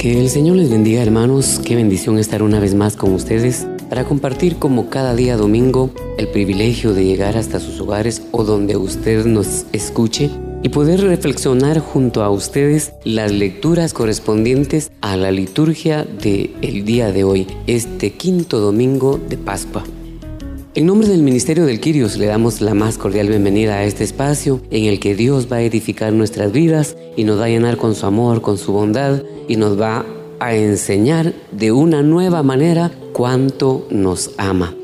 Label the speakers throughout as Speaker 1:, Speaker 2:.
Speaker 1: Que el Señor les bendiga hermanos, qué bendición estar una vez más con ustedes para compartir como cada día domingo el privilegio de llegar hasta sus hogares o donde usted nos escuche y poder reflexionar junto a ustedes las lecturas correspondientes a la liturgia del el día de hoy, este quinto domingo de Pascua. En nombre del Ministerio del Quirios le damos la más cordial bienvenida a este espacio en el que Dios va a edificar nuestras vidas y nos va a llenar con su amor, con su bondad y nos va a enseñar de una nueva manera cuánto nos ama.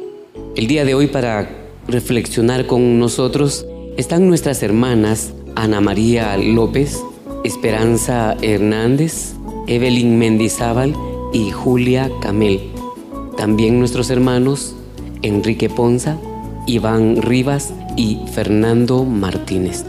Speaker 1: El día de hoy para reflexionar con nosotros están nuestras hermanas Ana María López, Esperanza Hernández, Evelyn Mendizábal y Julia Camel. También nuestros hermanos Enrique Ponza, Iván Rivas y Fernando Martínez.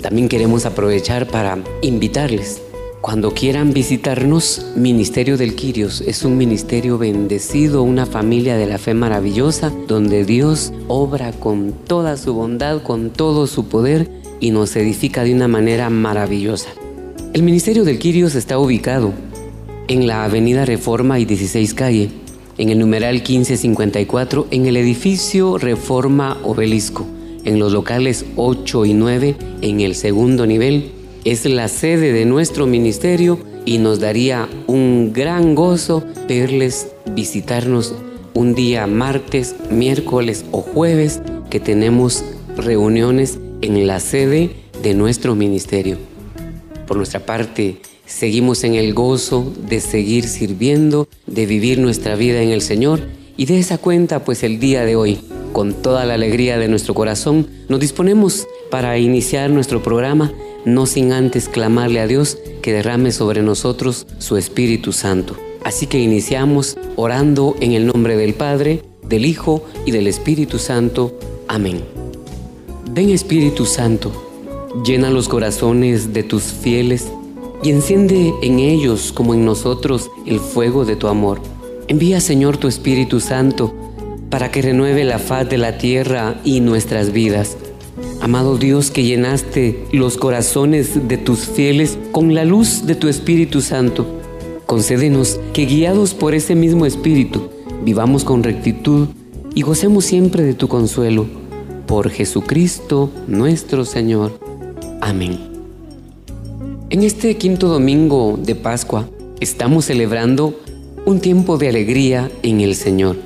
Speaker 1: También queremos aprovechar para invitarles. Cuando quieran visitarnos, Ministerio del Quirios es un ministerio bendecido, una familia de la fe maravillosa, donde Dios obra con toda su bondad, con todo su poder y nos edifica de una manera maravillosa. El Ministerio del Quirios está ubicado en la Avenida Reforma y 16 Calle, en el numeral 1554 en el edificio Reforma Obelisco, en los locales 8 y 9 en el segundo nivel. Es la sede de nuestro ministerio y nos daría un gran gozo verles visitarnos un día martes, miércoles o jueves que tenemos reuniones en la sede de nuestro ministerio. Por nuestra parte, seguimos en el gozo de seguir sirviendo, de vivir nuestra vida en el Señor y de esa cuenta pues el día de hoy, con toda la alegría de nuestro corazón, nos disponemos para iniciar nuestro programa, no sin antes clamarle a Dios que derrame sobre nosotros su Espíritu Santo. Así que iniciamos orando en el nombre del Padre, del Hijo y del Espíritu Santo. Amén. Ven Espíritu Santo, llena los corazones de tus fieles y enciende en ellos como en nosotros el fuego de tu amor. Envía Señor tu Espíritu Santo para que renueve la faz de la tierra y nuestras vidas. Amado Dios que llenaste los corazones de tus fieles con la luz de tu Espíritu Santo, concédenos que guiados por ese mismo Espíritu vivamos con rectitud y gocemos siempre de tu consuelo. Por Jesucristo nuestro Señor. Amén. En este quinto domingo de Pascua estamos celebrando un tiempo de alegría en el Señor.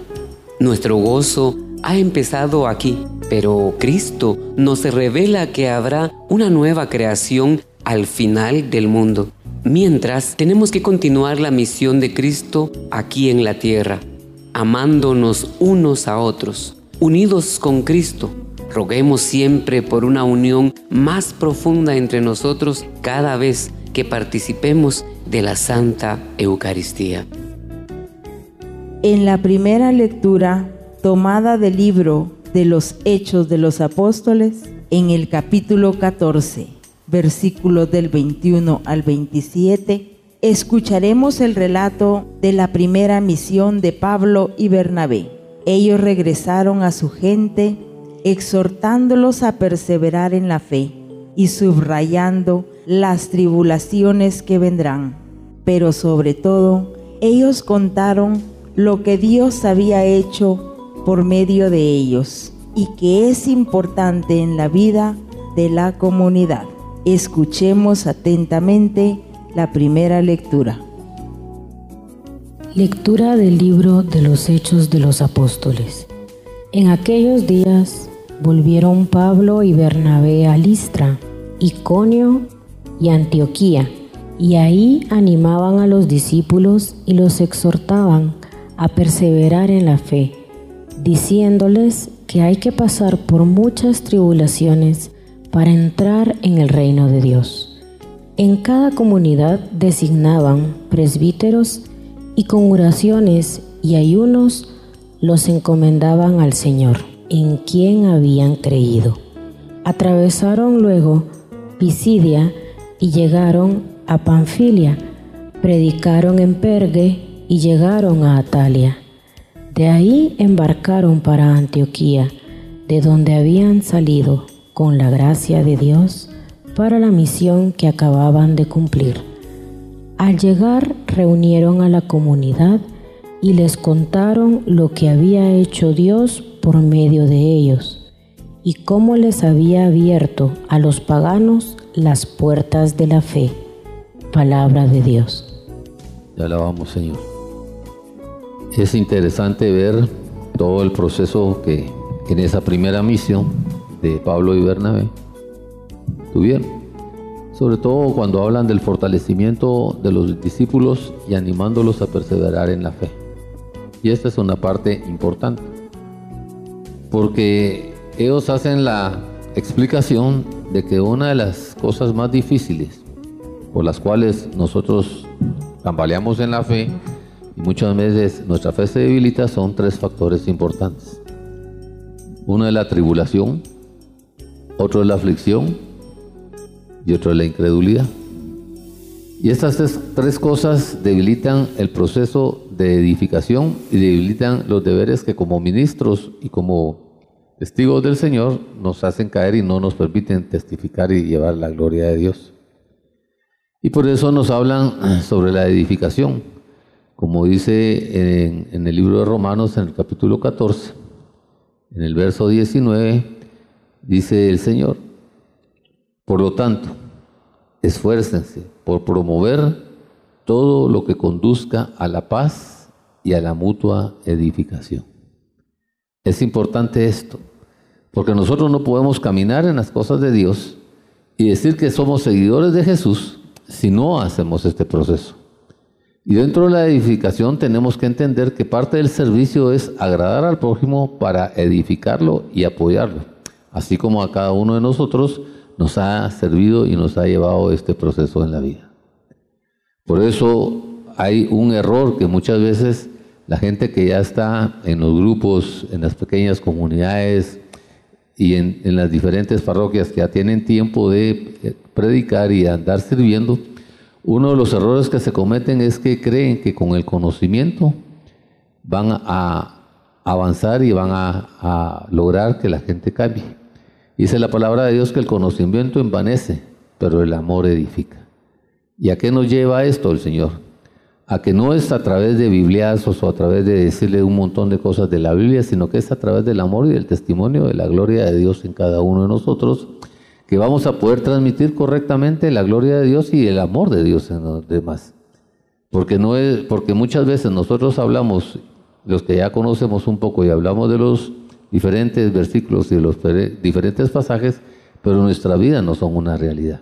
Speaker 1: Nuestro gozo ha empezado aquí, pero Cristo nos revela que habrá una nueva creación al final del mundo. Mientras tenemos que continuar la misión de Cristo aquí en la tierra, amándonos unos a otros, unidos con Cristo Roguemos siempre por una unión más profunda entre nosotros cada vez que participemos de la Santa Eucaristía.
Speaker 2: En la primera lectura tomada del libro de los Hechos de los Apóstoles, en el capítulo 14, versículos del 21 al 27, escucharemos el relato de la primera misión de Pablo y Bernabé. Ellos regresaron a su gente exhortándolos a perseverar en la fe y subrayando las tribulaciones que vendrán. Pero sobre todo, ellos contaron lo que Dios había hecho por medio de ellos y que es importante en la vida de la comunidad. Escuchemos atentamente la primera lectura.
Speaker 3: Lectura del libro de los Hechos de los Apóstoles. En aquellos días volvieron Pablo y Bernabé a Listra, Iconio y Antioquía, y ahí animaban a los discípulos y los exhortaban a perseverar en la fe, diciéndoles que hay que pasar por muchas tribulaciones para entrar en el reino de Dios. En cada comunidad designaban presbíteros y con oraciones y ayunos los encomendaban al Señor en quien habían creído. Atravesaron luego Pisidia y llegaron a Panfilia, predicaron en Pergue y llegaron a Atalia. De ahí embarcaron para Antioquía, de donde habían salido con la gracia de Dios para la misión que acababan de cumplir. Al llegar reunieron a la comunidad y les contaron lo que había hecho Dios por medio de ellos y cómo les había abierto a los paganos las puertas de la fe. Palabra de Dios.
Speaker 4: Te alabamos, Señor. Es interesante ver todo el proceso que en esa primera misión de Pablo y Bernabé tuvieron. Sobre todo cuando hablan del fortalecimiento de los discípulos y animándolos a perseverar en la fe. Y esta es una parte importante. Porque ellos hacen la explicación de que una de las cosas más difíciles por las cuales nosotros tambaleamos en la fe y muchas veces nuestra fe se debilita son tres factores importantes. Uno es la tribulación, otro es la aflicción y otro es la incredulidad. Y estas tres cosas debilitan el proceso de edificación y debilitan los deberes que como ministros y como testigos del Señor nos hacen caer y no nos permiten testificar y llevar la gloria de Dios. Y por eso nos hablan sobre la edificación, como dice en, el libro de Romanos en el capítulo 14, en el verso 19, dice el Señor, por lo tanto, esfuércense por promover todo lo que conduzca a la paz y a la mutua edificación. Es importante esto, porque nosotros no podemos caminar en las cosas de Dios y decir que somos seguidores de Jesús si no hacemos este proceso. Y dentro de la edificación tenemos que entender que parte del servicio es agradar al prójimo para edificarlo y apoyarlo, así como a cada uno de nosotros nos ha servido y nos ha llevado este proceso en la vida. Por eso hay un error que muchas veces la gente que ya está en los grupos, en las pequeñas comunidades y en, las diferentes parroquias que ya tienen tiempo de predicar y andar sirviendo, uno de los errores que se cometen es que creen que con el conocimiento van a avanzar y van a, lograr que la gente cambie. Dice la palabra de Dios que el conocimiento envanece, pero el amor edifica. ¿Y a qué nos lleva esto el Señor? A que no es a través de bibliazos o a través de decirle un montón de cosas de la Biblia, sino que es a través del amor y del testimonio de la gloria de Dios en cada uno de nosotros, que vamos a poder transmitir correctamente la gloria de Dios y el amor de Dios en los demás. Porque, no es, porque muchas veces nosotros hablamos, los que ya conocemos un poco y hablamos de los diferentes versículos y los diferentes pasajes, pero nuestra vida no son una realidad.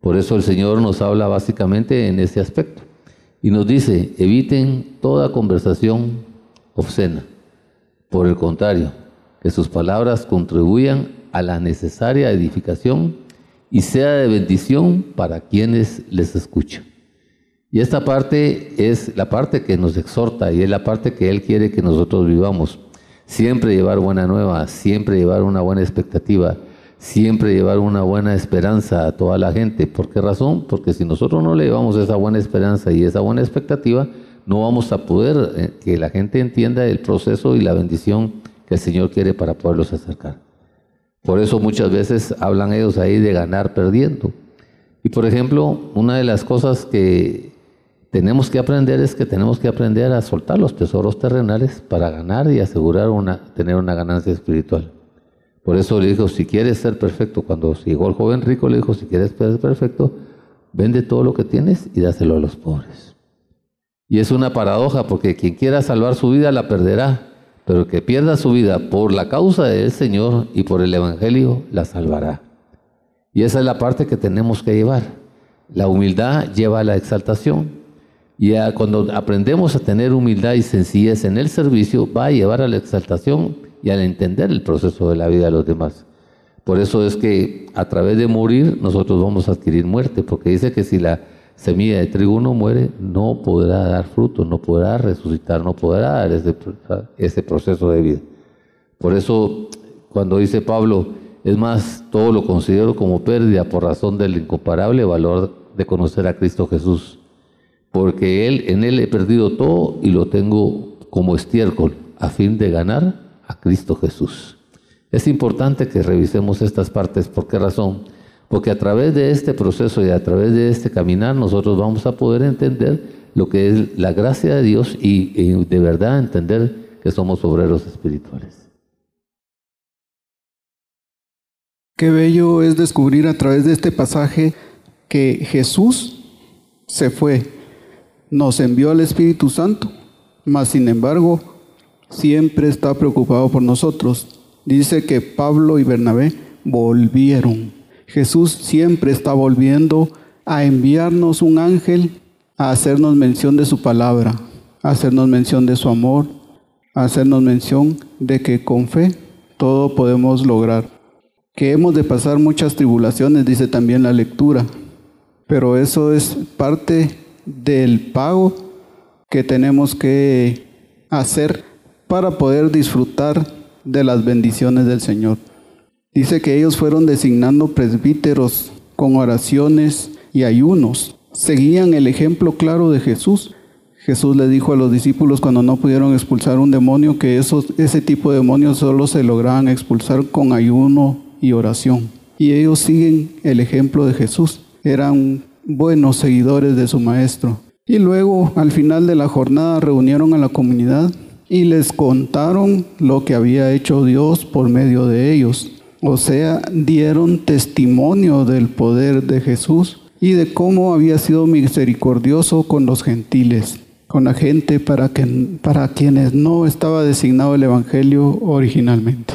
Speaker 4: Por eso el Señor nos habla básicamente en ese aspecto y nos dice, eviten toda conversación obscena. Por el contrario, que sus palabras contribuyan a la necesaria edificación y sea de bendición para quienes les escuchan. Y esta parte es la parte que nos exhorta y es la parte que Él quiere que nosotros vivamos. Siempre llevar buena nueva, siempre llevar una buena expectativa, siempre llevar una buena esperanza a toda la gente. ¿Por qué razón? Porque si nosotros no le llevamos esa buena esperanza y esa buena expectativa, no vamos a poder eh, que la gente entienda el proceso y la bendición que el Señor quiere para poderlos acercar. Por eso muchas veces hablan ellos ahí de ganar perdiendo. Y por ejemplo, una de las cosas que tenemos que aprender es que tenemos que aprender a soltar los tesoros terrenales para ganar y asegurar una, tener una ganancia espiritual. Por eso le dijo, si quieres ser perfecto, cuando llegó el joven rico, le dijo, si quieres ser perfecto, vende todo lo que tienes y dáselo a los pobres. Y es una paradoja porque quien quiera salvar su vida la perderá, pero el que pierda su vida por la causa del Señor y por el Evangelio la salvará. Y esa es la parte que tenemos que llevar. La humildad lleva a la exaltación, y cuando aprendemos a tener humildad y sencillez en el servicio, va a llevar a la exaltación y al entender el proceso de la vida de los demás. Por eso es que a través de morir nosotros vamos a adquirir muerte, porque dice que si la semilla de trigo no muere, no podrá dar fruto, no podrá resucitar, no podrá dar ese, proceso de vida. Por eso cuando dice Pablo, es más, todo lo considero como pérdida por razón del incomparable valor de conocer a Cristo Jesús porque él, en Él he perdido todo y lo tengo como estiércol, a fin de ganar a Cristo Jesús. Es importante que revisemos estas partes. ¿Por qué razón? Porque a través de este proceso y a través de este caminar nosotros vamos a poder entender lo que es la gracia de Dios y, de verdad entender que somos obreros espirituales.
Speaker 5: Qué bello es descubrir a través de este pasaje que Jesús se fue, nos envió al Espíritu Santo, mas sin embargo siempre está preocupado por nosotros. Dice que Pablo y Bernabé volvieron. Jesús siempre está volviendo a enviarnos un ángel a hacernos mención de su palabra, a hacernos mención de su amor, a hacernos mención de que con fe todo podemos lograr. Que hemos de pasar muchas tribulaciones, dice también la lectura, pero eso es parte del pago que tenemos que hacer para poder disfrutar de las bendiciones del Señor. Dice que ellos fueron designando presbíteros con oraciones y ayunos. Seguían el ejemplo claro de Jesús. Jesús le dijo a los discípulos cuando no pudieron expulsar un demonio que esos, ese tipo de demonios solo se lograban expulsar con ayuno y oración. Y ellos siguen el ejemplo de Jesús. Eran buenos seguidores de su maestro. Y luego, al final de la jornada, reunieron a la comunidad y les contaron lo que había hecho Dios por medio de ellos. O sea, dieron testimonio del poder de Jesús y de cómo había sido misericordioso con los gentiles, con la gente para, que, para quienes no estaba designado el Evangelio originalmente.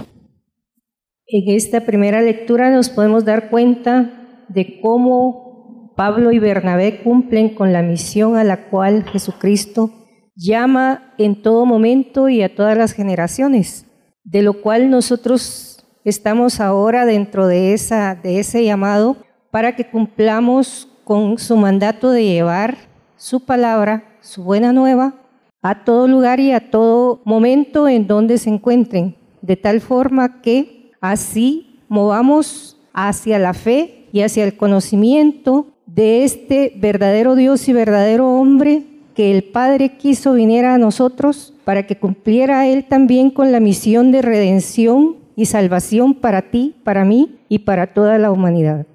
Speaker 6: En esta primera lectura nos podemos dar cuenta de cómo Pablo y Bernabé cumplen con la misión a la cual Jesucristo llama en todo momento y a todas las generaciones, de lo cual nosotros Estamos ahora dentro de, esa, de ese llamado para que cumplamos con su mandato de llevar su palabra, su buena nueva, a todo lugar y a todo momento en donde se encuentren, de tal forma que así movamos hacia la fe y hacia el conocimiento de este verdadero Dios y verdadero hombre que el Padre quiso viniera a nosotros para que cumpliera Él también con la misión de redención y salvación para ti, para mí y para toda la humanidad.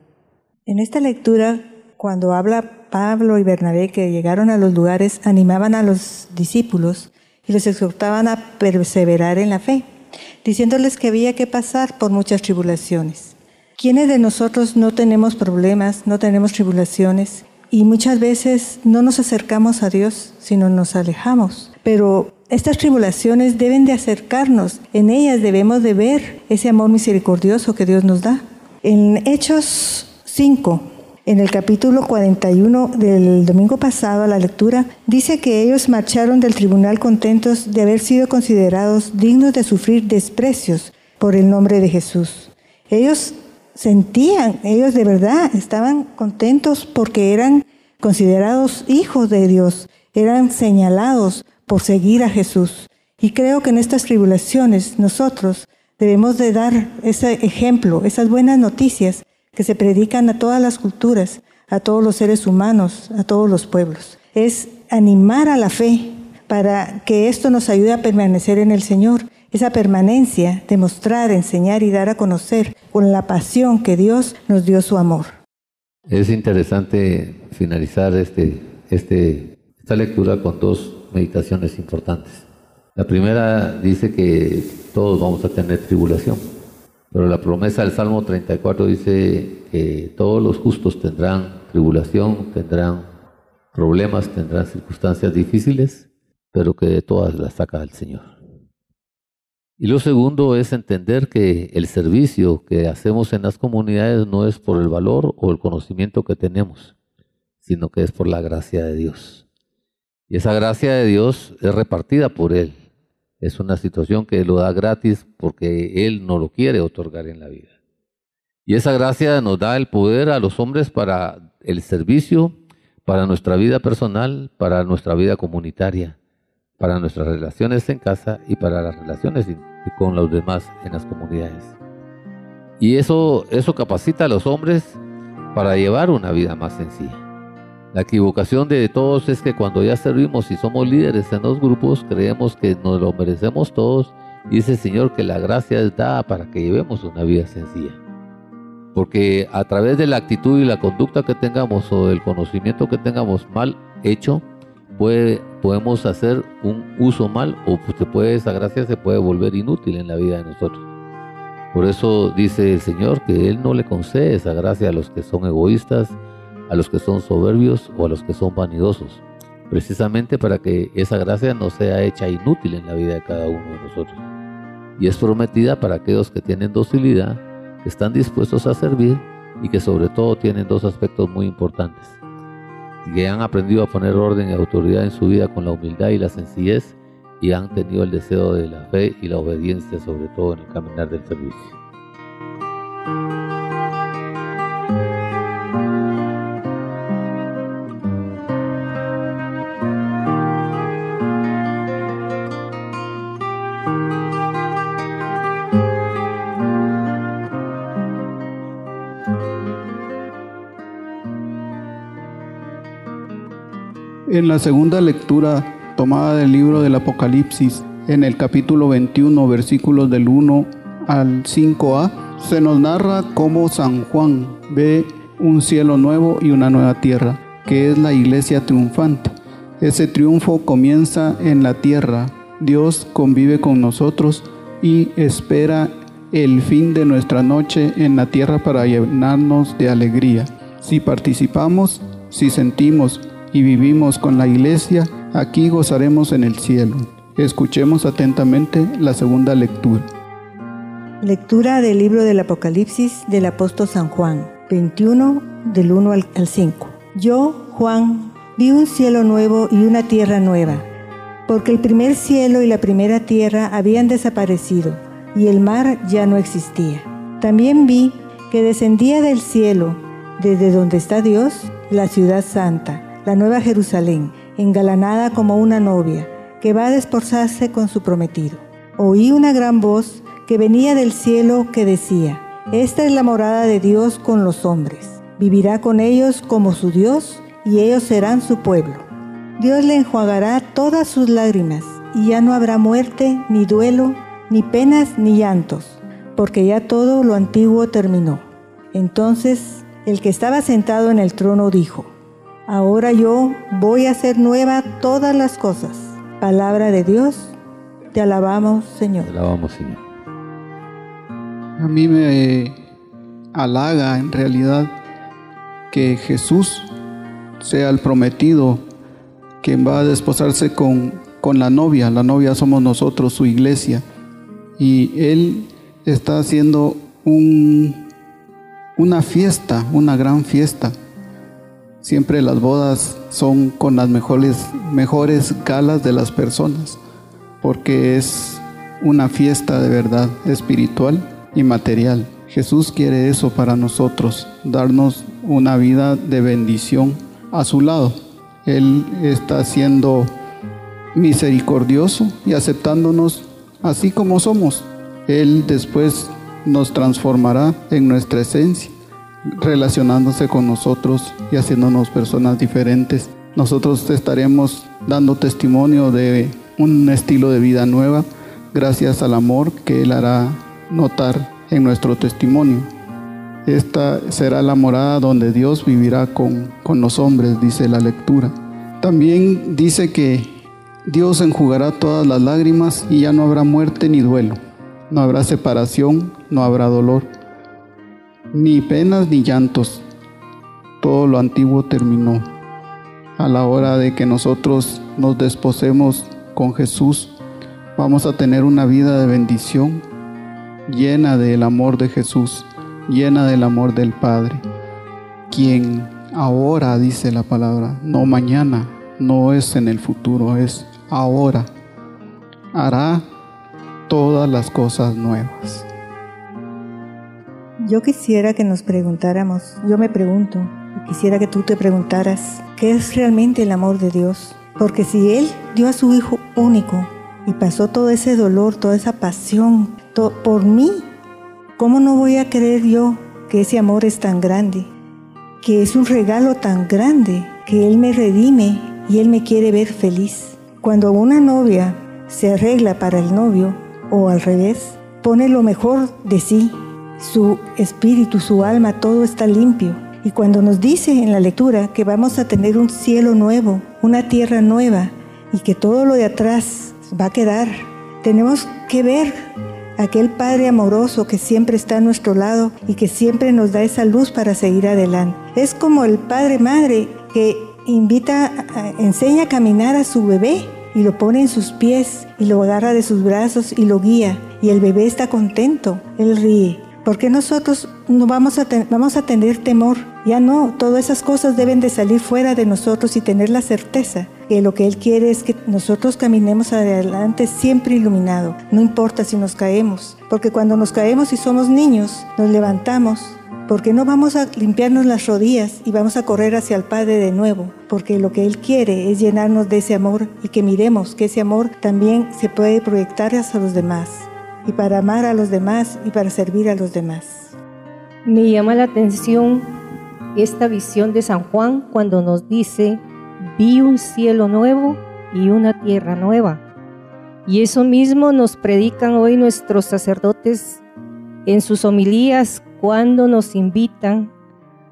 Speaker 7: En esta lectura, cuando habla Pablo y Bernabé que llegaron a los lugares, animaban a los discípulos y los exhortaban a perseverar en la fe, diciéndoles que había que pasar por muchas tribulaciones. ¿Quiénes de nosotros no tenemos problemas, no tenemos tribulaciones? Y muchas veces no nos acercamos a Dios, sino nos alejamos. Pero estas tribulaciones deben de acercarnos, en ellas debemos de ver ese amor misericordioso que Dios nos da. En Hechos 5, en el capítulo 41 del domingo pasado a la lectura, dice que ellos marcharon del tribunal contentos de haber sido considerados dignos de sufrir desprecios por el nombre de Jesús. Ellos sentían, ellos de verdad estaban contentos porque eran considerados hijos de Dios, eran señalados por seguir a Jesús. Y creo que en estas tribulaciones nosotros debemos de dar ese ejemplo, esas buenas noticias que se predican a todas las culturas, a todos los seres humanos, a todos los pueblos. Es animar a la fe para que esto nos ayude a permanecer en el Señor. Esa permanencia, demostrar, enseñar y dar a conocer con la pasión que Dios nos dio su amor.
Speaker 4: Es interesante finalizar este, este, esta lectura con dos meditaciones importantes. La primera dice que todos vamos a tener tribulación, pero la promesa del Salmo 34 dice que todos los justos tendrán tribulación, tendrán problemas, tendrán circunstancias difíciles, pero que de todas las saca el Señor. Y lo segundo es entender que el servicio que hacemos en las comunidades no es por el valor o el conocimiento que tenemos, sino que es por la gracia de Dios. Y esa gracia de Dios es repartida por Él. Es una situación que lo da gratis porque Él no lo quiere otorgar en la vida. Y esa gracia nos da el poder a los hombres para el servicio, para nuestra vida personal, para nuestra vida comunitaria, para nuestras relaciones en casa y para las relaciones con los demás en las comunidades. Y eso, eso capacita a los hombres para llevar una vida más sencilla. La equivocación de todos es que cuando ya servimos y somos líderes en los grupos, creemos que nos lo merecemos todos y dice el Señor que la gracia es dada para que llevemos una vida sencilla. Porque a través de la actitud y la conducta que tengamos o del conocimiento que tengamos mal hecho, puede, podemos hacer un uso mal o se puede, esa gracia se puede volver inútil en la vida de nosotros. Por eso dice el Señor que Él no le concede esa gracia a los que son egoístas, a los que son soberbios o a los que son vanidosos, precisamente para que esa gracia no sea hecha inútil en la vida de cada uno de nosotros. Y es prometida para aquellos que tienen docilidad, que están dispuestos a servir y que sobre todo tienen dos aspectos muy importantes que han aprendido a poner orden y autoridad en su vida con la humildad y la sencillez y han tenido el deseo de la fe y la obediencia, sobre todo en el caminar del servicio.
Speaker 5: En la segunda lectura tomada del libro del Apocalipsis, en el capítulo 21, versículos del 1 al 5a, se nos narra cómo San Juan ve un cielo nuevo y una nueva tierra, que es la iglesia triunfante. Ese triunfo comienza en la tierra. Dios convive con nosotros y espera el fin de nuestra noche en la tierra para llenarnos de alegría. Si participamos, si sentimos, y vivimos con la iglesia, aquí gozaremos en el cielo. Escuchemos atentamente la segunda lectura.
Speaker 7: Lectura del libro del Apocalipsis del apóstol San Juan, 21 del 1 al 5. Yo, Juan, vi un cielo nuevo y una tierra nueva, porque el primer cielo y la primera tierra habían desaparecido y el mar ya no existía. También vi que descendía del cielo, desde donde está Dios, la ciudad santa la nueva Jerusalén, engalanada como una novia, que va a desposarse con su prometido. Oí una gran voz que venía del cielo que decía, Esta es la morada de Dios con los hombres. Vivirá con ellos como su Dios y ellos serán su pueblo. Dios le enjuagará todas sus lágrimas y ya no habrá muerte, ni duelo, ni penas, ni llantos, porque ya todo lo antiguo terminó. Entonces el que estaba sentado en el trono dijo, Ahora yo voy a hacer nueva todas las cosas. Palabra de Dios, te alabamos Señor.
Speaker 4: Te alabamos Señor.
Speaker 5: A mí me halaga en realidad que Jesús sea el prometido quien va a desposarse con, con la novia. La novia somos nosotros, su iglesia. Y Él está haciendo un, una fiesta, una gran fiesta Siempre las bodas son con las mejores, mejores galas de las personas, porque es una fiesta de verdad espiritual y material. Jesús quiere eso para nosotros, darnos una vida de bendición a su lado. Él está siendo misericordioso y aceptándonos así como somos. Él después nos transformará en nuestra esencia relacionándose con nosotros y haciéndonos personas diferentes. Nosotros estaremos dando testimonio de un estilo de vida nueva gracias al amor que Él hará notar en nuestro testimonio. Esta será la morada donde Dios vivirá con, con los hombres, dice la lectura. También dice que Dios enjugará todas las lágrimas y ya no habrá muerte ni duelo. No habrá separación, no habrá dolor ni penas ni llantos. Todo lo antiguo terminó. A la hora de que nosotros nos desposemos con Jesús, vamos a tener una vida de bendición llena del amor de Jesús, llena del amor del Padre, quien ahora, dice la palabra, no mañana, no es en el futuro, es ahora, hará todas las cosas nuevas.
Speaker 7: Yo quisiera que nos preguntáramos, yo me pregunto, quisiera que tú te preguntaras, ¿qué es realmente el amor de Dios? Porque si Él dio a su Hijo único y pasó todo ese dolor, toda esa pasión por mí, ¿cómo no voy a creer yo que ese amor es tan grande? Que es un regalo tan grande, que Él me redime y Él me quiere ver feliz. Cuando una novia se arregla para el novio, o al revés, pone lo mejor de sí su espíritu, su alma, todo está limpio. Y cuando nos dice en la lectura que vamos a tener un cielo nuevo, una tierra nueva, y que todo lo de atrás va a quedar, tenemos que ver aquel Padre amoroso que siempre está a nuestro lado y que siempre nos da esa luz para seguir adelante. Es como el Padre Madre que invita, enseña a caminar a su bebé y lo pone en sus pies y lo agarra de sus brazos y lo guía y el bebé está contento, él ríe. Porque nosotros no vamos a, tener temor? Ya no, todas esas cosas deben de salir fuera de nosotros y tener la certeza que lo que Él quiere es que nosotros caminemos adelante siempre iluminado, no importa si nos caemos, porque cuando nos caemos y somos niños, nos levantamos, porque no vamos a limpiarnos las rodillas y vamos a correr hacia el Padre de nuevo, porque lo que Él quiere es llenarnos de ese amor y que miremos que ese amor también se puede proyectar hacia los demás y para amar a los demás y para servir a los demás.
Speaker 6: Me llama la atención esta visión de San Juan cuando nos dice, vi un cielo nuevo y una tierra nueva. Y eso mismo nos predican hoy nuestros sacerdotes en sus homilías cuando nos invitan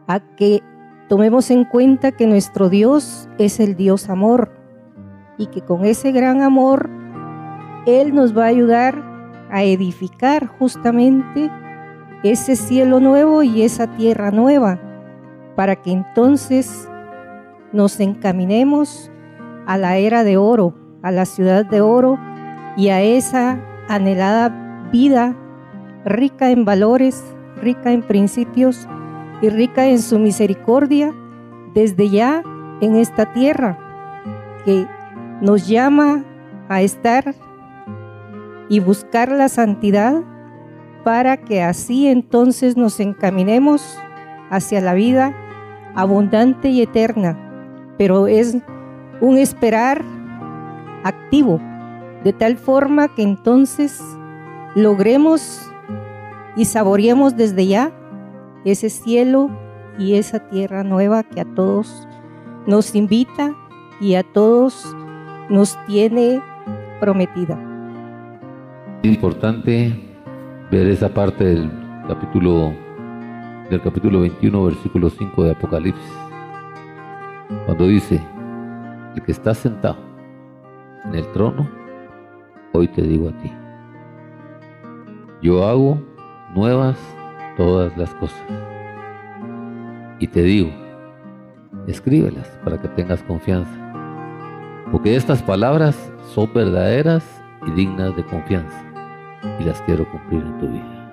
Speaker 6: a que tomemos en cuenta que nuestro Dios es el Dios amor y que con ese gran amor Él nos va a ayudar a edificar justamente ese cielo nuevo y esa tierra nueva, para que entonces nos encaminemos a la era de oro, a la ciudad de oro y a esa anhelada vida rica en valores, rica en principios y rica en su misericordia desde ya en esta tierra que nos llama a estar y buscar la santidad para que así entonces nos encaminemos hacia la vida abundante y eterna. Pero es un esperar activo, de tal forma que entonces logremos y saboreemos desde ya ese cielo y esa tierra nueva que a todos nos invita y a todos nos tiene prometida
Speaker 4: importante ver esa parte del capítulo del capítulo 21 versículo 5 de Apocalipsis. Cuando dice el que está sentado en el trono hoy te digo a ti yo hago nuevas todas las cosas. Y te digo escríbelas para que tengas confianza porque estas palabras son verdaderas y dignas de confianza y las quiero cumplir en tu vida.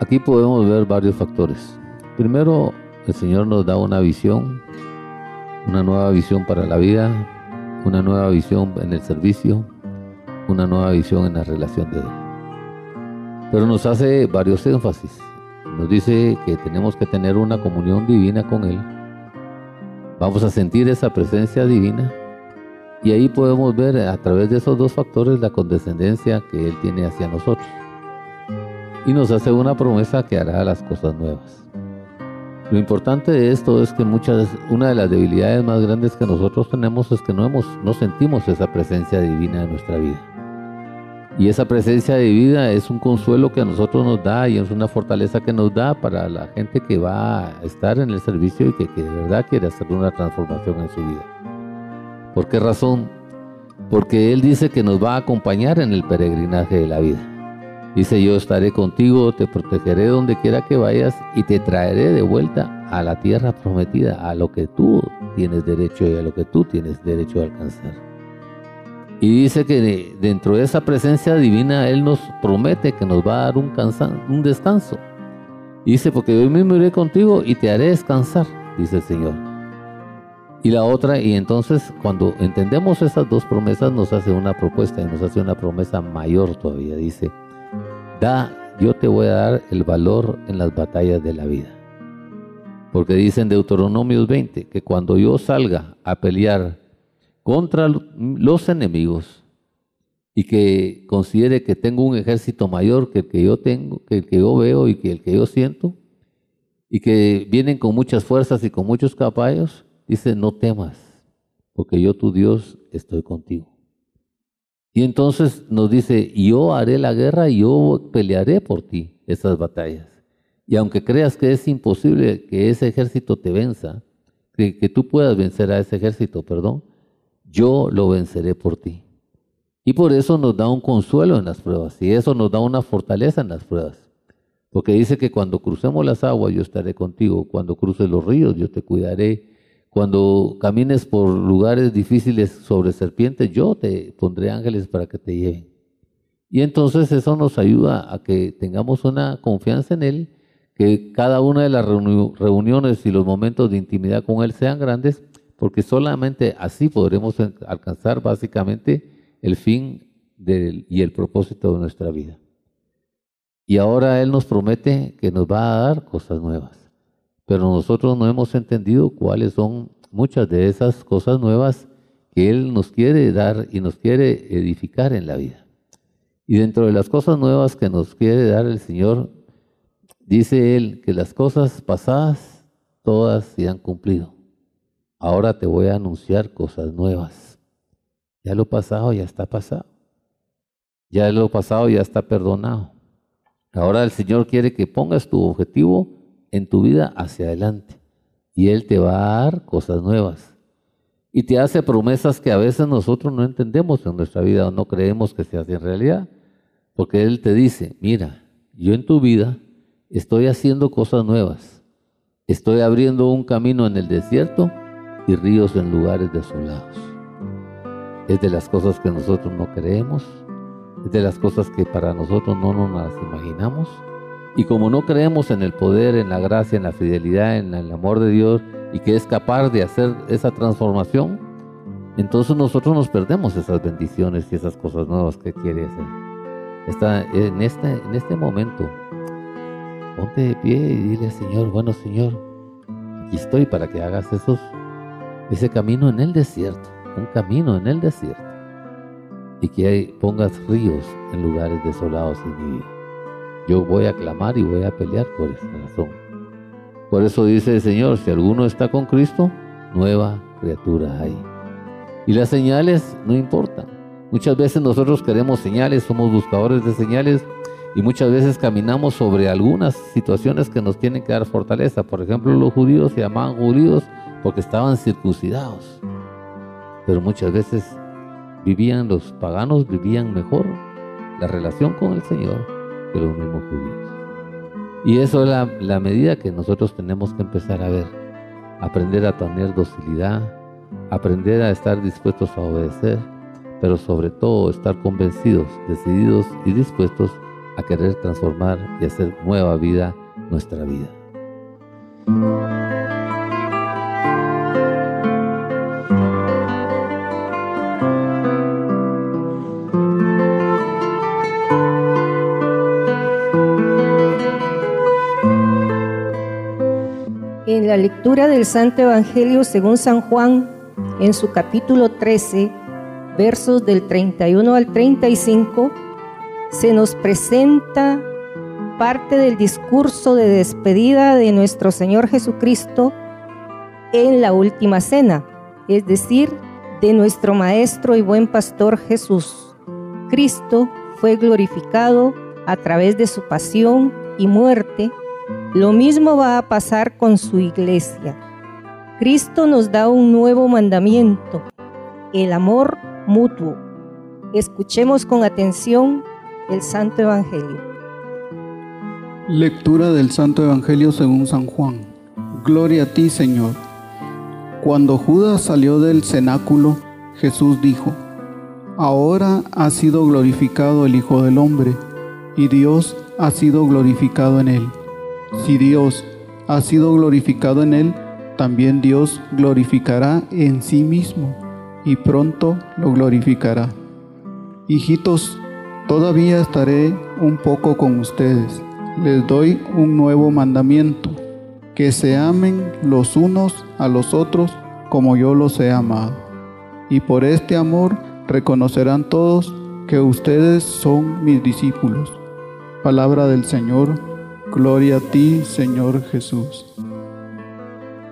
Speaker 4: Aquí podemos ver varios factores. Primero, el Señor nos da una visión, una nueva visión para la vida, una nueva visión en el servicio, una nueva visión en la relación de Él. Pero nos hace varios énfasis. Nos dice que tenemos que tener una comunión divina con Él. Vamos a sentir esa presencia divina y ahí podemos ver a través de esos dos factores la condescendencia que Él tiene hacia nosotros. Y nos hace una promesa que hará las cosas nuevas. Lo importante de esto es que muchas, una de las debilidades más grandes que nosotros tenemos es que no, hemos, no sentimos esa presencia divina en nuestra vida. Y esa presencia divina es un consuelo que a nosotros nos da y es una fortaleza que nos da para la gente que va a estar en el servicio y que, que de verdad quiere hacer una transformación en su vida. ¿Por qué razón? Porque Él dice que nos va a acompañar en el peregrinaje de la vida. Dice, yo estaré contigo, te protegeré donde quiera que vayas y te traeré de vuelta a la tierra prometida, a lo que tú tienes derecho y a lo que tú tienes derecho a alcanzar. Y dice que dentro de esa presencia divina Él nos promete que nos va a dar un, un descanso. dice, porque yo mismo iré contigo y te haré descansar, dice el Señor. Y la otra, y entonces cuando entendemos esas dos promesas, nos hace una propuesta y nos hace una promesa mayor todavía. Dice, da, yo te voy a dar el valor en las batallas de la vida. Porque dice en Deuteronomios 20 que cuando yo salga a pelear contra los enemigos y que considere que tengo un ejército mayor que el que yo tengo, que el que yo veo y que el que yo siento, y que vienen con muchas fuerzas y con muchos caballos, Dice, no temas, porque yo tu Dios estoy contigo. Y entonces nos dice, yo haré la guerra y yo pelearé por ti esas batallas. Y aunque creas que es imposible que ese ejército te venza, que, que tú puedas vencer a ese ejército, perdón, yo lo venceré por ti. Y por eso nos da un consuelo en las pruebas y eso nos da una fortaleza en las pruebas. Porque dice que cuando crucemos las aguas yo estaré contigo, cuando cruces los ríos yo te cuidaré, cuando camines por lugares difíciles sobre serpientes yo te pondré ángeles para que te lleven. Y entonces eso nos ayuda a que tengamos una confianza en Él, que cada una de las reuniones y los momentos de intimidad con Él sean grandes, porque solamente así podremos alcanzar básicamente el fin y el propósito de nuestra vida. Y ahora Él nos promete que nos va a dar cosas nuevas. Pero nosotros no hemos entendido cuáles son muchas de esas cosas nuevas que Él nos quiere dar y nos quiere edificar en la vida. Y dentro de las cosas nuevas que nos quiere dar el Señor, dice Él que las cosas pasadas todas se han cumplido. Ahora te voy a anunciar cosas nuevas. Ya lo pasado ya está pasado. Ya lo pasado ya está perdonado. Ahora el Señor quiere que pongas tu objetivo en tu vida hacia adelante y Él te va a dar cosas nuevas. Y te hace promesas que a veces nosotros no entendemos en nuestra vida o no creemos que se hacen realidad. Porque Él te dice, mira, yo en tu vida estoy haciendo cosas nuevas. Estoy abriendo un camino en el desierto y ríos en lugares desolados. Es de las cosas que nosotros no creemos es de las cosas que para nosotros no nos las imaginamos. Y como no creemos en el poder, en la gracia, en la fidelidad, en el amor de Dios y que es capaz de hacer esa transformación, entonces nosotros nos perdemos esas bendiciones y esas cosas nuevas que quiere hacer. Está en este, en este momento, ponte de pie y dile, Señor, bueno Señor, aquí estoy para que hagas esos, ese camino en el desierto, un camino en el desierto y que pongas ríos en lugares desolados en mi vida. Yo voy a clamar y voy a pelear por esta razón. Por eso dice el Señor, si alguno está con Cristo, nueva criatura hay. Y las señales no importan. Muchas veces nosotros queremos señales, somos buscadores de señales y muchas veces caminamos sobre algunas situaciones que nos tienen que dar fortaleza. Por ejemplo, los judíos se llamaban judíos porque estaban circuncidados. Pero muchas veces vivían los paganos, vivían mejor la relación con el Señor que los mismos judíos. Y eso es la, la medida que nosotros tenemos que empezar a ver, aprender a tener docilidad, aprender a estar dispuestos a obedecer, pero sobre todo estar convencidos, decididos y dispuestos a querer transformar y hacer nueva vida nuestra vida.
Speaker 6: Lectura del Santo Evangelio según San Juan, en su capítulo 13, versos del 31 al 35, se nos presenta parte del discurso de despedida de nuestro Señor Jesucristo en la última cena, es decir, de nuestro Maestro y buen Pastor Jesús. Cristo fue glorificado a través de su pasión y muerte lo mismo va a pasar con su iglesia. Cristo nos da un nuevo mandamiento, el amor mutuo. Escuchemos con atención el Santo Evangelio.
Speaker 5: Lectura del Santo Evangelio según San Juan. Gloria a ti, Señor. Cuando Judas salió del cenáculo, Jesús dijo, Ahora ha sido glorificado el Hijo del Hombre, y Dios ha sido glorificado en él. Si Dios ha sido glorificado en él, también Dios glorificará en sí mismo y pronto lo glorificará. Hijitos, todavía estaré un poco con ustedes. Les doy un nuevo mandamiento, que se amen los unos a los otros como yo los he amado. Y por este amor reconocerán todos que ustedes son mis discípulos. Palabra del Señor Gloria a ti, Señor Jesús.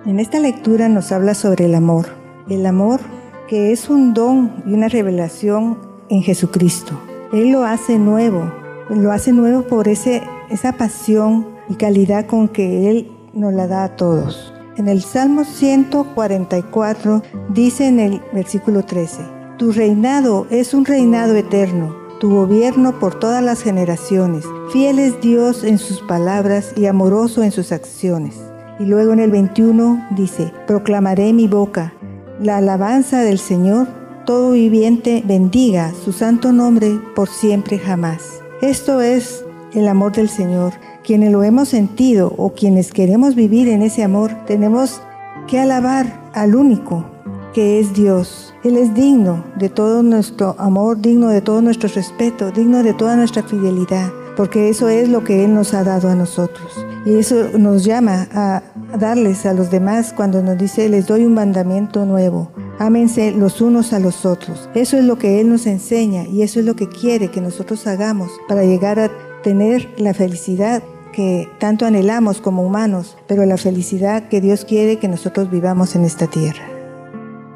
Speaker 7: En esta lectura nos habla sobre el amor. El amor que es un don y una revelación en Jesucristo. Él lo hace nuevo, lo hace nuevo por ese, esa pasión y calidad con que Él nos la da a todos. En el Salmo 144 dice en el versículo 13, Tu reinado es un reinado eterno, tu gobierno por todas las generaciones. Fiel es Dios en sus palabras y amoroso en sus acciones. Y luego en el 21 dice, Proclamaré mi boca la alabanza del Señor, todo viviente bendiga su santo nombre por siempre jamás. Esto es el amor del Señor. Quienes lo hemos sentido o quienes queremos vivir en ese amor, tenemos que alabar al único que es Dios. Él es digno de todo nuestro amor, digno de todo nuestro respeto, digno de toda nuestra fidelidad, porque eso es lo que Él nos ha dado a nosotros. Y eso nos llama a darles a los demás cuando nos dice, les doy un mandamiento nuevo. Ámense los unos a los otros. Eso es lo que Él nos enseña y eso es lo que quiere que nosotros hagamos para llegar a tener la felicidad que tanto anhelamos como humanos, pero la felicidad que Dios quiere que nosotros vivamos en esta tierra.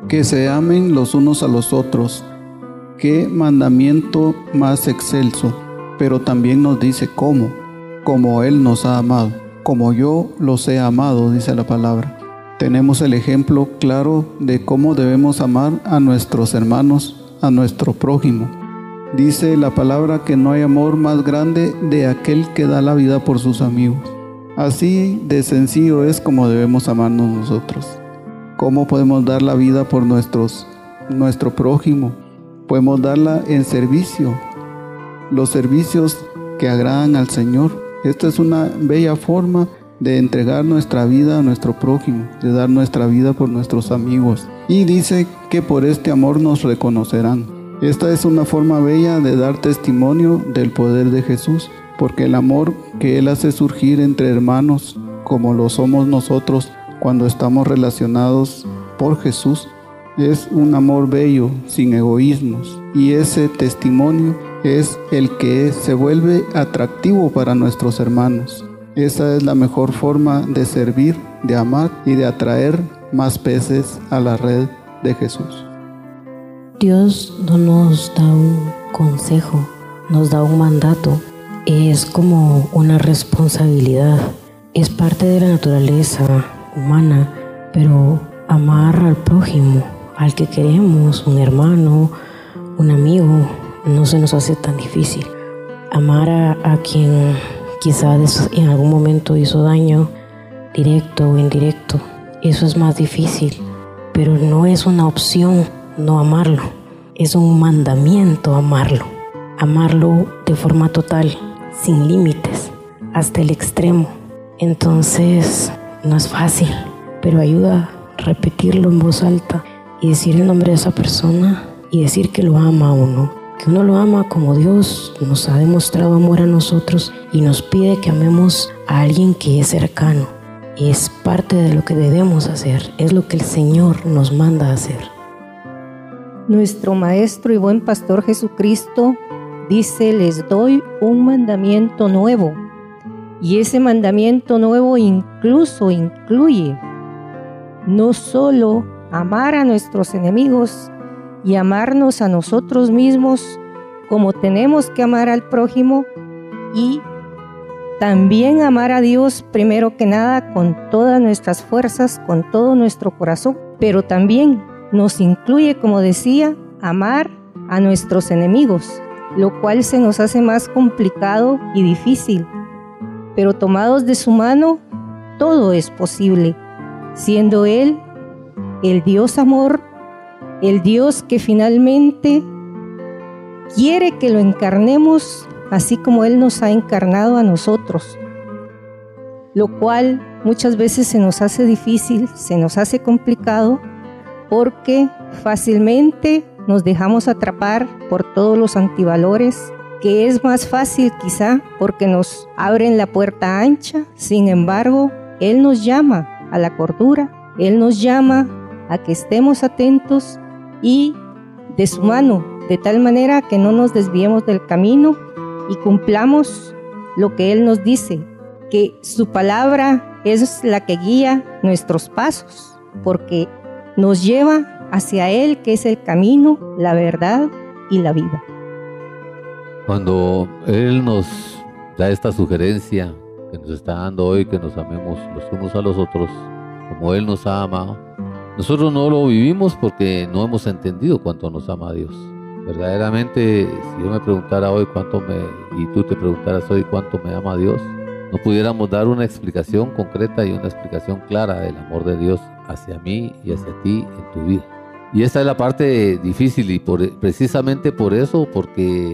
Speaker 5: Que se amen los unos a los otros. Qué mandamiento más excelso, pero también nos dice cómo, como Él nos ha amado, como yo los he amado, dice la palabra. Tenemos el ejemplo claro de cómo debemos amar a nuestros hermanos, a nuestro prójimo Dice la palabra que no hay amor más grande de aquel que da la vida por sus amigos. Así de sencillo es como debemos amarnos nosotros. ¿Cómo podemos dar la vida por nuestros, nuestro prójimo? Podemos darla en servicio, los servicios que agradan al Señor. Esta es una bella forma de entregar nuestra vida a nuestro prójimo, de dar nuestra vida por nuestros amigos. Y dice que por este amor nos reconocerán. Esta es una forma bella de dar testimonio del poder de Jesús, porque el amor que Él hace surgir entre hermanos, como lo somos nosotros cuando estamos relacionados por Jesús, es un amor bello, sin egoísmos, y ese testimonio es el que se vuelve atractivo para nuestros hermanos. Esa es la mejor forma de servir, de amar y de atraer más peces a la red de Jesús.
Speaker 3: Dios no nos da un consejo, nos da un mandato. Es como una responsabilidad. Es parte de la naturaleza humana, pero amar al prójimo, al que queremos, un hermano, un amigo, no se nos hace tan difícil. Amar a, quien quizá en algún momento hizo daño, directo o indirecto, eso es más difícil, pero no es una opción no amarlo. Es un mandamiento amarlo. Amarlo de forma total, sin límites, hasta el extremo. Entonces, no es fácil, pero ayuda a repetirlo en voz alta y decir el nombre de esa persona y decir que lo ama a uno. Que uno lo ama como Dios nos ha demostrado amor a nosotros y nos pide que amemos a alguien que es cercano. Es parte de lo que debemos hacer, es lo que el Señor nos manda hacer.
Speaker 6: Nuestro Maestro y buen Pastor Jesucristo dice, les doy un mandamiento nuevo. Y ese mandamiento nuevo incluso incluye no solo amar a nuestros enemigos y amarnos a nosotros mismos como tenemos que amar al prójimo y también amar a Dios primero que nada con todas nuestras fuerzas, con todo nuestro corazón, pero también nos incluye, como decía, amar a nuestros enemigos, lo cual se nos hace más complicado y difícil. Pero tomados de su mano, todo es posible, siendo Él el Dios amor, el Dios que finalmente quiere que lo encarnemos así como Él nos ha encarnado a nosotros, lo cual muchas veces se nos hace difícil, se nos hace complicado, porque fácilmente nos dejamos atrapar por todos los antivalores, que es más fácil quizá porque nos abren la puerta ancha, sin embargo, Él nos llama a la cordura, Él nos llama a que estemos atentos y de su mano, de tal manera que no nos desviemos del camino y cumplamos lo que Él nos dice, que su palabra es la que guía nuestros pasos, porque nos lleva hacia Él, que es el camino, la verdad y la vida.
Speaker 4: Cuando Él nos da esta sugerencia que nos está dando hoy, que nos amemos los unos a los otros, como Él nos ha amado, nosotros no lo vivimos porque no hemos entendido cuánto nos ama Dios. Verdaderamente, si yo me preguntara hoy cuánto me, y tú te preguntaras hoy cuánto me ama Dios, no pudiéramos dar una explicación concreta y una explicación clara del amor de Dios hacia mí y hacia ti en tu vida. Y esta es la parte difícil y por, precisamente por eso, porque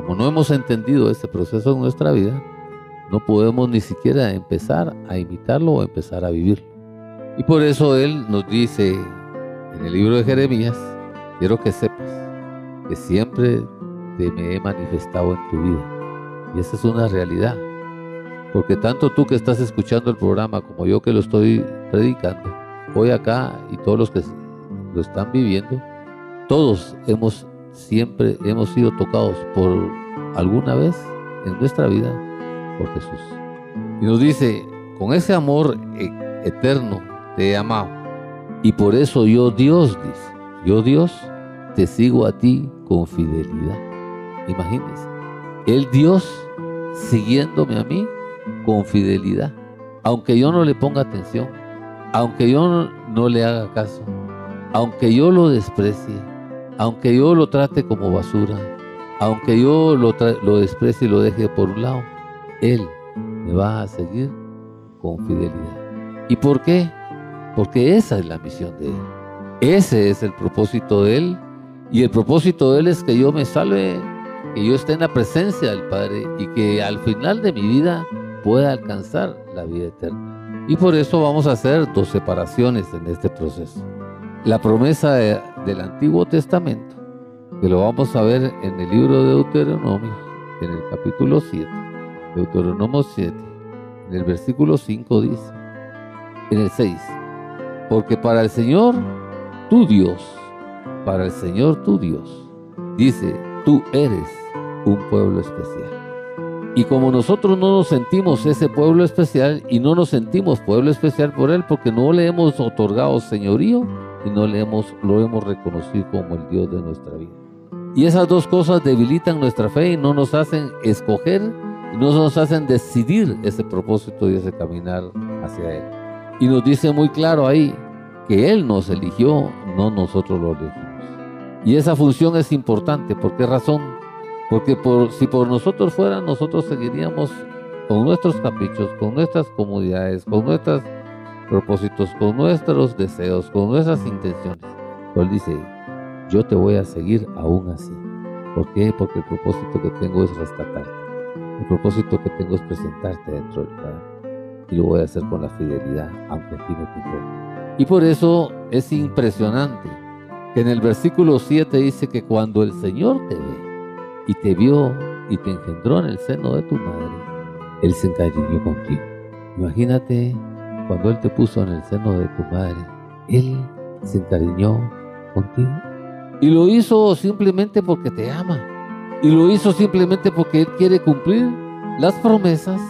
Speaker 4: como no hemos entendido este proceso en nuestra vida, no podemos ni siquiera empezar a imitarlo o empezar a vivirlo. Y por eso Él nos dice en el libro de Jeremías, quiero que sepas que siempre te me he manifestado en tu vida. Y esa es una realidad. Porque tanto tú que estás escuchando el programa como yo que lo estoy predicando, hoy acá y todos los que lo están viviendo, todos hemos siempre hemos sido tocados por alguna vez en nuestra vida por Jesús. Y nos dice, con ese amor e-, eterno te he amado. Y por eso yo Dios, dice, yo Dios te sigo a ti con fidelidad. Imagínense, el Dios siguiéndome a mí con fidelidad, aunque yo no le ponga atención, aunque yo no, le haga caso, aunque yo lo desprecie, aunque yo lo trate como basura, aunque yo lo, lo desprecie y lo deje por un lado, Él me va a seguir con fidelidad. ¿Y por qué? Porque esa es la misión de Él. Ese es el propósito de Él y el propósito de Él es que yo me salve, que yo esté en la presencia del Padre y que al final de mi vida pueda alcanzar la vida eterna. Y por eso vamos a hacer dos separaciones en este proceso. La promesa del Antiguo Testamento, que lo vamos a ver en el libro de Deuteronomio, en el capítulo 7, Deuteronomio 7, en el versículo 5 dice, en el 6, porque para el Señor, tu Dios, para el Señor tu Dios. Dice, tú eres un pueblo especial. Y como nosotros no nos sentimos ese pueblo especial y no nos sentimos pueblo especial por Él porque no le hemos otorgado señorío y no le hemos, lo hemos reconocido como el Dios de nuestra vida. Y esas dos cosas debilitan nuestra fe y no nos hacen escoger no nos hacen decidir ese propósito y ese caminar hacia Él. Y nos dice muy claro ahí que Él nos eligió, no nosotros lo elegimos. Y esa función es importante. ¿Por qué razón? Porque por, si por nosotros fuera, nosotros seguiríamos con nuestros caprichos, con nuestras comodidades, con nuestros propósitos, con nuestros deseos, con nuestras intenciones. Él dice, yo te voy a seguir aún así. ¿Por qué? Porque el propósito que tengo es rescatarte. El propósito que tengo es presentarte dentro del Padre. Y lo voy a hacer con la fidelidad, aunque a ti no te importe. Y por eso es impresionante que en el versículo 7 dice que cuando el Señor te ve y te vio y te engendró en el seno de tu madre, Él se encariñó contigo. Imagínate cuando Él te puso en el seno de tu madre, Él se encariñó contigo. Y lo hizo simplemente porque te ama. Y lo hizo simplemente porque Él quiere cumplir las promesas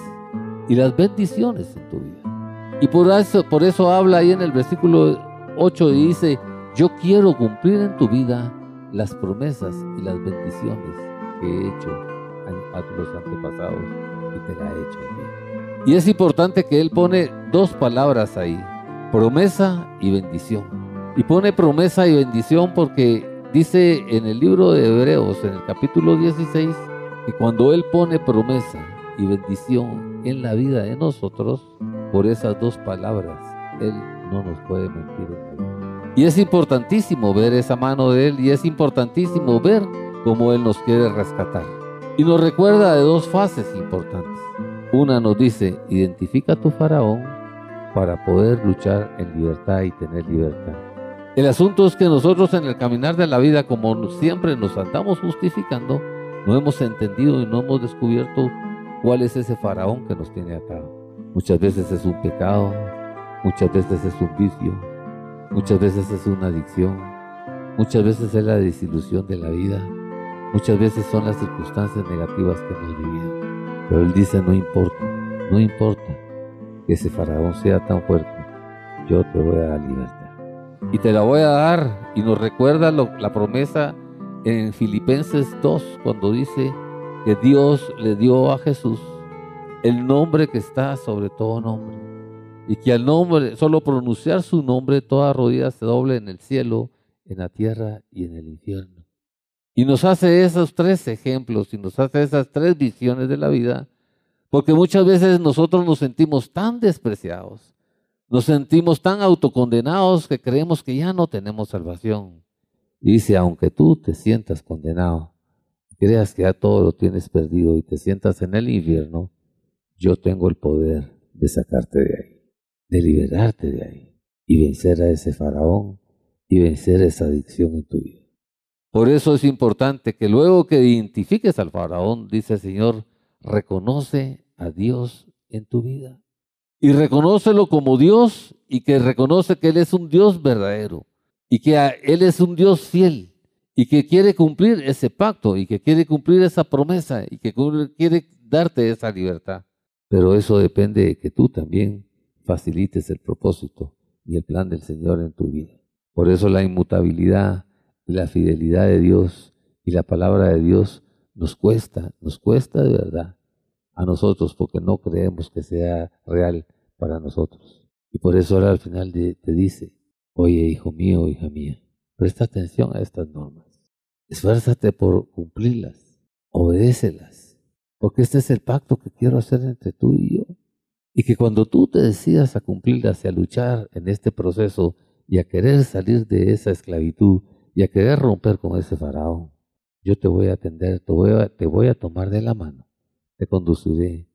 Speaker 4: y las bendiciones en tu vida. Y por eso, por eso habla ahí en el versículo 8 y dice, yo quiero cumplir en tu vida las promesas y las bendiciones que he hecho a, los antepasados y te la he hecho a ti. Y es importante que Él pone dos palabras ahí, promesa y bendición. Y pone promesa y bendición porque dice en el libro de Hebreos, en el capítulo 16, que cuando Él pone promesa y bendición en la vida de nosotros, por esas dos palabras, Él no nos puede mentir. Y es importantísimo ver esa mano de Él y es importantísimo ver cómo Él nos quiere rescatar. Y nos recuerda de dos fases importantes. Una nos dice, identifica a tu faraón para poder luchar en libertad y tener libertad. El asunto es que nosotros en el caminar de la vida, como siempre nos andamos justificando, no hemos entendido y no hemos descubierto cuál es ese faraón que nos tiene atado. Muchas veces es un pecado, muchas veces es un vicio, Muchas veces es una adicción, muchas veces es la desilusión de la vida, muchas veces son las circunstancias negativas que hemos vivido. Pero Él dice, no importa, no importa que ese faraón sea tan fuerte, yo te voy a dar libertad. Y te la voy a dar y nos recuerda la promesa en Filipenses 2 cuando dice que Dios le dio a Jesús el nombre que está sobre todo nombre. Y que al nombre, solo pronunciar su nombre, toda rodilla se doble en el cielo, en la tierra y en el infierno. Y nos hace esos tres ejemplos y nos hace esas tres visiones de la vida, porque muchas veces nosotros nos sentimos tan despreciados, nos sentimos tan autocondenados que creemos que ya no tenemos salvación. Y dice, aunque tú te sientas condenado, creas que ya todo lo tienes perdido y te sientas en el infierno, yo tengo el poder de sacarte de ahí, de liberarte de ahí y vencer a ese faraón y vencer esa adicción en tu vida. Por eso es importante que luego que identifiques al faraón, dice el Señor, reconoce a Dios en tu vida. Y reconócelo como Dios y que reconoce que Él es un Dios verdadero y que Él es un Dios fiel y que quiere cumplir ese pacto y que quiere cumplir esa promesa y que quiere darte esa libertad. Pero eso depende de que tú también facilites el propósito y el plan del Señor en tu vida. Por eso la inmutabilidad la fidelidad de Dios y la palabra de Dios nos cuesta, nos cuesta de verdad a nosotros porque no creemos que sea real para nosotros. Y por eso ahora al final te dice, oye hijo mío, hija mía, presta atención a estas normas. Esfuérzate por cumplirlas, obedécelas porque este es el pacto que quiero hacer entre tú y yo. Y que cuando tú te decidas a cumplirlas y a luchar en este proceso y a querer salir de esa esclavitud y a querer romper con ese faraón, yo te voy a atender, te voy a, tomar de la mano, te conduciré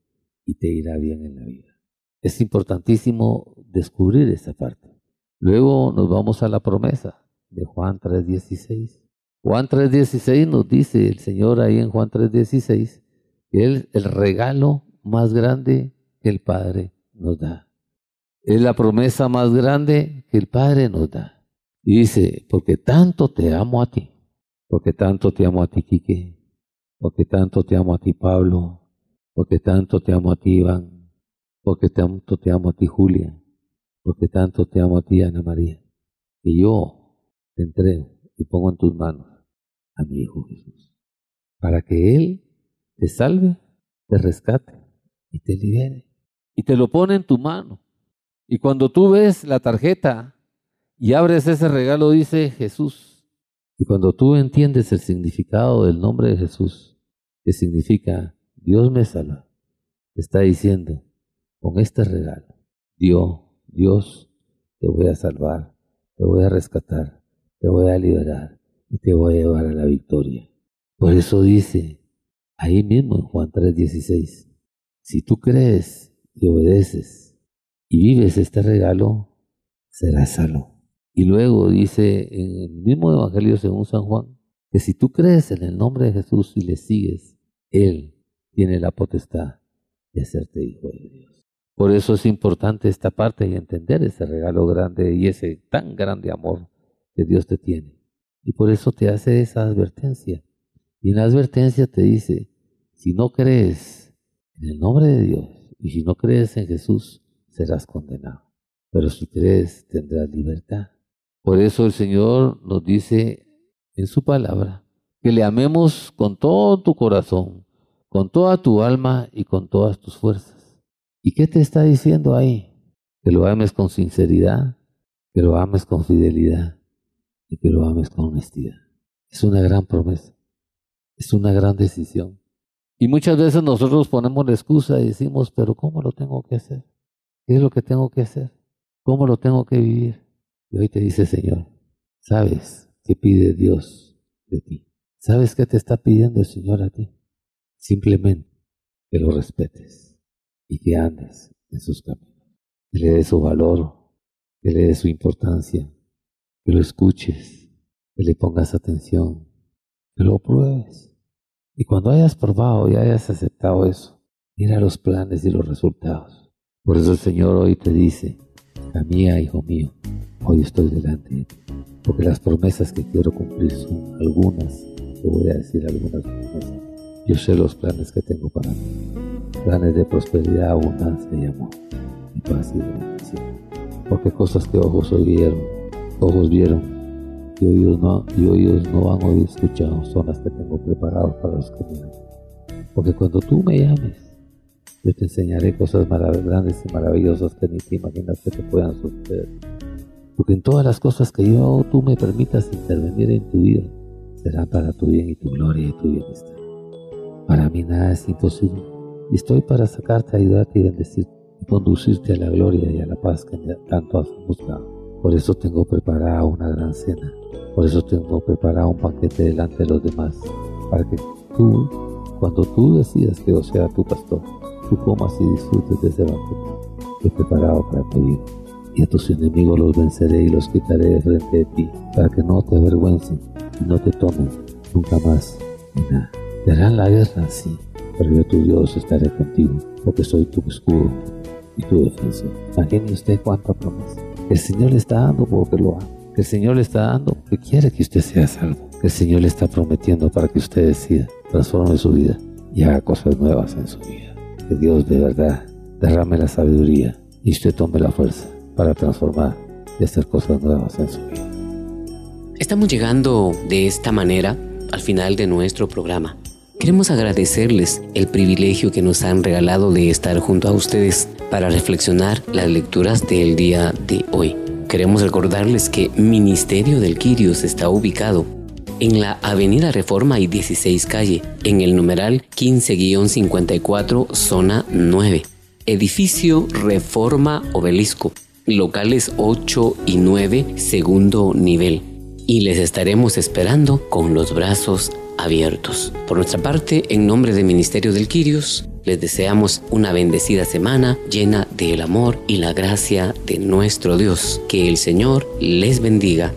Speaker 4: y te irá bien en la vida. Es importantísimo descubrir esa parte. Luego nos vamos a la promesa de Juan 3.16. Juan 3.16 nos dice el Señor ahí en Juan 3.16 es el regalo más grande que el Padre nos da. Es la promesa más grande que el Padre nos da. Y dice, porque tanto te amo a ti, porque tanto te amo a ti, Quique, porque tanto te amo a ti, Pablo, porque tanto te amo a ti, Iván, porque tanto te amo a ti, Julia, porque tanto te amo a ti, Ana María, que yo te entrego y pongo en tus manos a mi Hijo Jesús, para que Él te salve, te rescate y te libere. Y te lo pone en tu mano. Y cuando tú ves la tarjeta y abres ese regalo, dice Jesús. Y cuando tú entiendes el significado del nombre de Jesús, que significa Dios me salva, está diciendo, con este regalo, Dios, Dios, te voy a salvar, te voy a rescatar, te voy a liberar y te voy a llevar a la victoria. Por eso dice, Ahí mismo en Juan 3:16, si tú crees y obedeces y vives este regalo, serás salvo. Y luego dice en el mismo Evangelio según San Juan, que si tú crees en el nombre de Jesús y le sigues, Él tiene la potestad de hacerte hijo de Dios. Por eso es importante esta parte y entender ese regalo grande y ese tan grande amor que Dios te tiene. Y por eso te hace esa advertencia y en la advertencia te dice, si no crees en el nombre de Dios y si no crees en Jesús, serás condenado. Pero si crees, tendrás libertad. Por eso el Señor nos dice en su palabra que le amemos con todo tu corazón, con toda tu alma y con todas tus fuerzas. ¿Y qué te está diciendo ahí? Que lo ames con sinceridad, que lo ames con fidelidad y que lo ames con honestidad. Es una gran promesa. Es una gran decisión. Y muchas veces nosotros ponemos la excusa y decimos, pero ¿cómo lo tengo que hacer? ¿Qué es lo que tengo que hacer? ¿Cómo lo tengo que vivir? Y hoy te dice, Señor, ¿sabes qué pide Dios de ti? ¿Sabes qué te está pidiendo el Señor a ti? Simplemente que lo respetes y que andes en sus caminos. Que le des su valor, que le des su importancia, que lo escuches, que le pongas atención, que lo pruebes. Y cuando hayas probado y hayas aceptado eso, mira los planes y los resultados. Por eso el Señor hoy te dice, mía, hijo mío, hoy estoy delante de ti. Porque las promesas que quiero cumplir son algunas, te voy a decir algunas promesas. Yo sé los planes que tengo para ti. Planes de prosperidad, abundancia y amor. Y paz y bendición. Porque cosas que ojos oyeron, ojos vieron y oídos no, y oídos no han oído escuchado son las que tengo preparadas para los que me aman. Porque cuando tú me llames, yo te enseñaré cosas grandes y maravillosas que ni te imaginas que te puedan suceder. Porque en todas las cosas que yo tú me permitas intervenir en tu vida, será para tu bien y tu gloria y tu bienestar. Para mí nada es imposible y estoy para sacarte, ayudarte y bendecirte y conducirte a la gloria y a la paz que tanto has buscado. Por eso tengo preparada una gran cena, por eso tengo preparado un banquete delante de los demás, para que tú, cuando tú decidas que yo sea tu pastor, tú comas y disfrutes de ese banquete que he preparado para tu vida. Y a tus enemigos los venceré y los quitaré de frente de ti, para que no te avergüencen y no te tomen nunca más ni nada. Te harán la guerra, sí, pero yo tu Dios estaré contigo, porque soy tu escudo y tu defensa. Imagine usted cuánta promesa. El Señor le está dando porque lo. Que el Señor le está dando porque quiere que usted sea salvo. El Señor le está prometiendo para que usted decida, transforme su vida y haga cosas nuevas en su vida. Que Dios de verdad derrame la sabiduría y usted tome la fuerza para transformar y hacer cosas nuevas en su vida.
Speaker 1: Estamos llegando de esta manera al final de nuestro programa. Queremos agradecerles el privilegio que nos han regalado de estar junto a ustedes para reflexionar las lecturas del día de hoy. Queremos recordarles que Ministerio del Quirios está ubicado en la Avenida Reforma y 16 Calle, en el numeral 15-54, zona 9. Edificio Reforma Obelisco, locales 8 y 9, segundo nivel. Y les estaremos esperando con los brazos abiertos. Por nuestra parte, en nombre del Ministerio del Quirios, les deseamos una bendecida semana llena del amor y la gracia de nuestro Dios. Que el Señor les bendiga